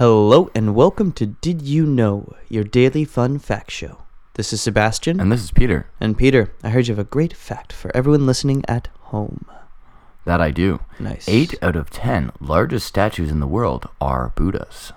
Hello and welcome to Did You Know, your daily fun fact show. This is Sebastian. And this is Peter. And Peter, I heard you have a great fact for everyone listening at home. That I do. Nice. Eight out of ten largest statues in the world are Buddhas.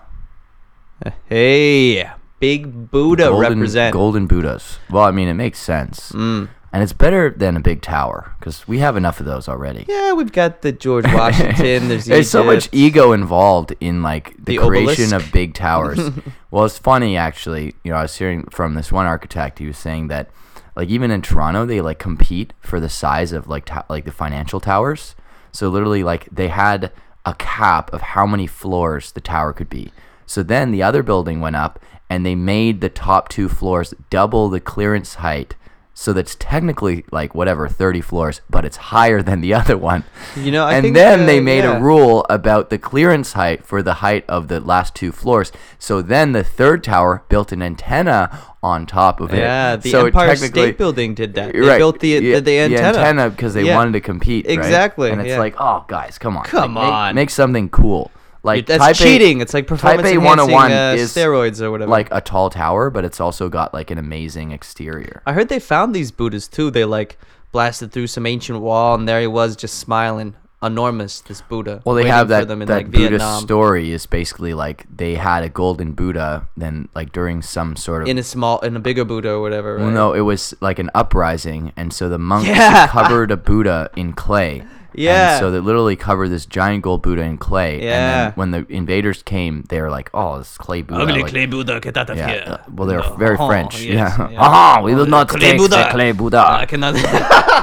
Hey, big Buddha golden, represent. Golden Buddhas. Well, I mean, it makes sense. Mm. And it's better than a big tower because we have enough of those already. Yeah, we've got the George Washington. There's, There's so much ego involved in like the, The creation obelisk. of big towers. well, it's funny actually. You know, I was hearing from this one architect. He was saying that like even in Toronto, they like compete for the size of like to- like the financial towers. So literally, like they had a cap of how many floors the tower could be. So then the other building went up, and they made the top two floors double the clearance height. So that's technically like whatever 30 floors, but it's higher than the other one You know, I and then uh, they made yeah. a rule about the clearance height for the height of the last two floors. So then the third tower built an antenna on top of it. Yeah, the so Empire State Building did that. They Right, built the yeah, the, the antenna. because they Yeah. wanted to compete. right? Exactly, And it's like, oh, guys, come on, Come Like, make- on. make, something cool. Like That's Type A- cheating. it's like performance A 101 uh, is steroids or whatever. like a tall tower, but it's also got like an amazing exterior. I heard they found these Buddhas too. They like blasted through some ancient wall, and there he was, just smiling, enormous. This Buddha. Well, they have that that like, Buddhist Vietnam, story is basically like they had a golden Buddha, then like during some sort of in a small, in a bigger Buddha or whatever. Right? Well, no, it was like an uprising, and so the monks Yeah. covered a Buddha in clay. Yeah. And so they literally covered this giant gold Buddha in clay. And Yeah. then when the invaders came, they were like, "Oh, this clay Buddha." like- clay Buddha, get out of Yeah. uh, well, they're No. very Oh, French. yes, yeah. yeah. Aha! We will not Clay take Buddha. the clay Buddha. I cannot.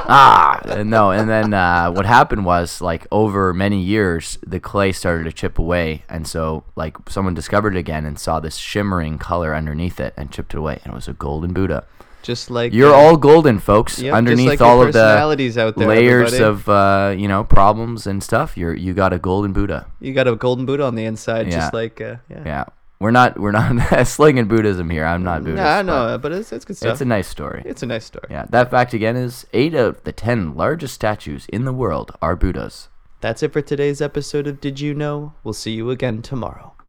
ah, and no. And then uh, what happened was, like, over many years, the clay started to chip away, and so like someone discovered it again and saw this shimmering color underneath it and chipped it away, and it was a golden Buddha. Just like You're uh, all golden, folks. Yep, Underneath like all of the personalities out there, layers everybody. of uh, you know problems and stuff, you're you got a golden Buddha. You got a golden Buddha on the inside, just like uh, yeah. Yeah, we're not we're not slinging Buddhism here. I'm not Buddhist. Yeah, I but know, but it's it's good stuff. It's a nice story. It's a nice story. Yeah, that fact again is eight of the ten largest statues in the world are Buddhas. That's it for today's episode of Did You Know? We'll see you again tomorrow.